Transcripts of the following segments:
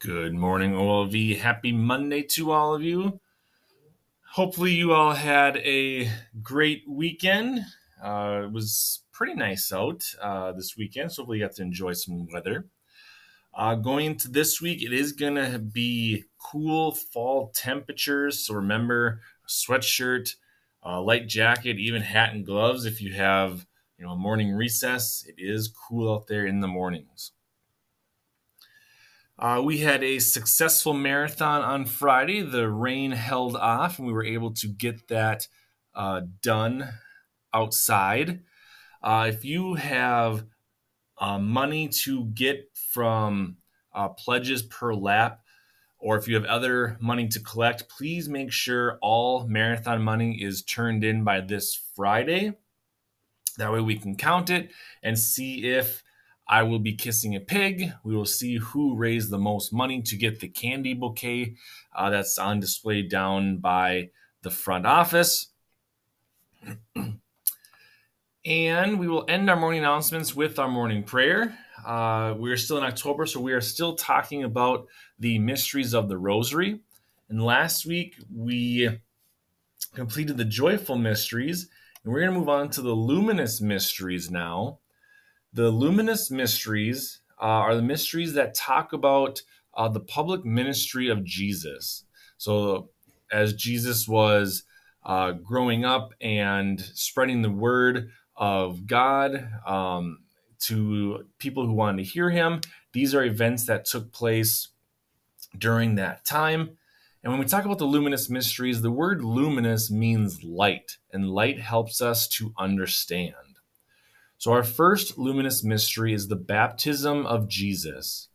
Good morning, OLV. Happy Monday to all of you. Hopefully, you all had a great weekend. Uh, it was pretty nice out uh, this weekend, so hopefully, you got to enjoy some weather. Uh, going into this week, it is going to be cool fall temperatures. So remember, a sweatshirt, a light jacket, even hat and gloves if you have you know a morning recess. It is cool out there in the mornings. Uh, we had a successful marathon on Friday. The rain held off, and we were able to get that uh, done outside. Uh, if you have uh, money to get from uh, pledges per lap, or if you have other money to collect, please make sure all marathon money is turned in by this Friday. That way we can count it and see if I will be kissing a pig. We will see who raised the most money to get the candy bouquet uh, that's on display down by the front office. and we will end our morning announcements with our morning prayer. Uh, we are still in October, so we are still talking about the mysteries of the Rosary. And last week we completed the joyful mysteries, and we're going to move on to the luminous mysteries now. The luminous mysteries uh, are the mysteries that talk about uh, the public ministry of Jesus. So, as Jesus was uh, growing up and spreading the word of God um, to people who wanted to hear him, these are events that took place during that time. And when we talk about the luminous mysteries, the word luminous means light, and light helps us to understand. So, our first luminous mystery is the baptism of Jesus.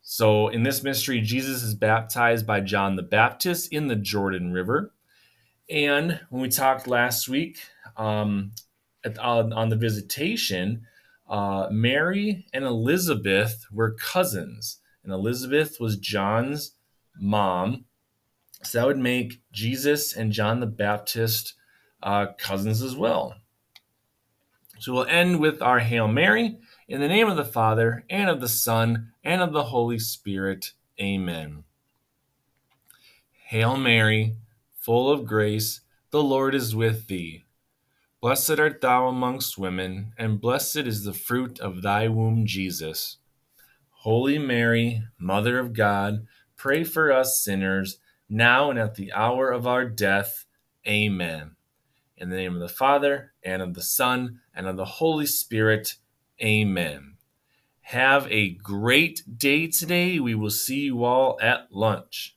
So, in this mystery, Jesus is baptized by John the Baptist in the Jordan River. And when we talked last week um, at, on, on, the visitation, uh, Mary and Elizabeth were cousins, and Elizabeth was John's mom. So that would make Jesus and John the Baptist uh, cousins as well. So we'll end with our Hail Mary. In the name of the Father, and of the Son, and of the Holy Spirit. Amen. Hail Mary, full of grace, the Lord is with thee. Blessed art thou amongst women, and blessed is the fruit of thy womb, Jesus. Holy Mary, Mother of God, pray for us sinners, now and at the hour of our death. Amen. In the name of the Father, and of the Son, and of the Holy Spirit. Amen. Have a great day today. We will see you all at lunch.